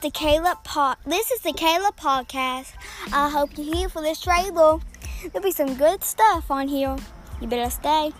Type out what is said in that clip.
the Caleb pod. This is the Caleb podcast. I hope you're here for this trailer. There'll be some good stuff on here. You better stay.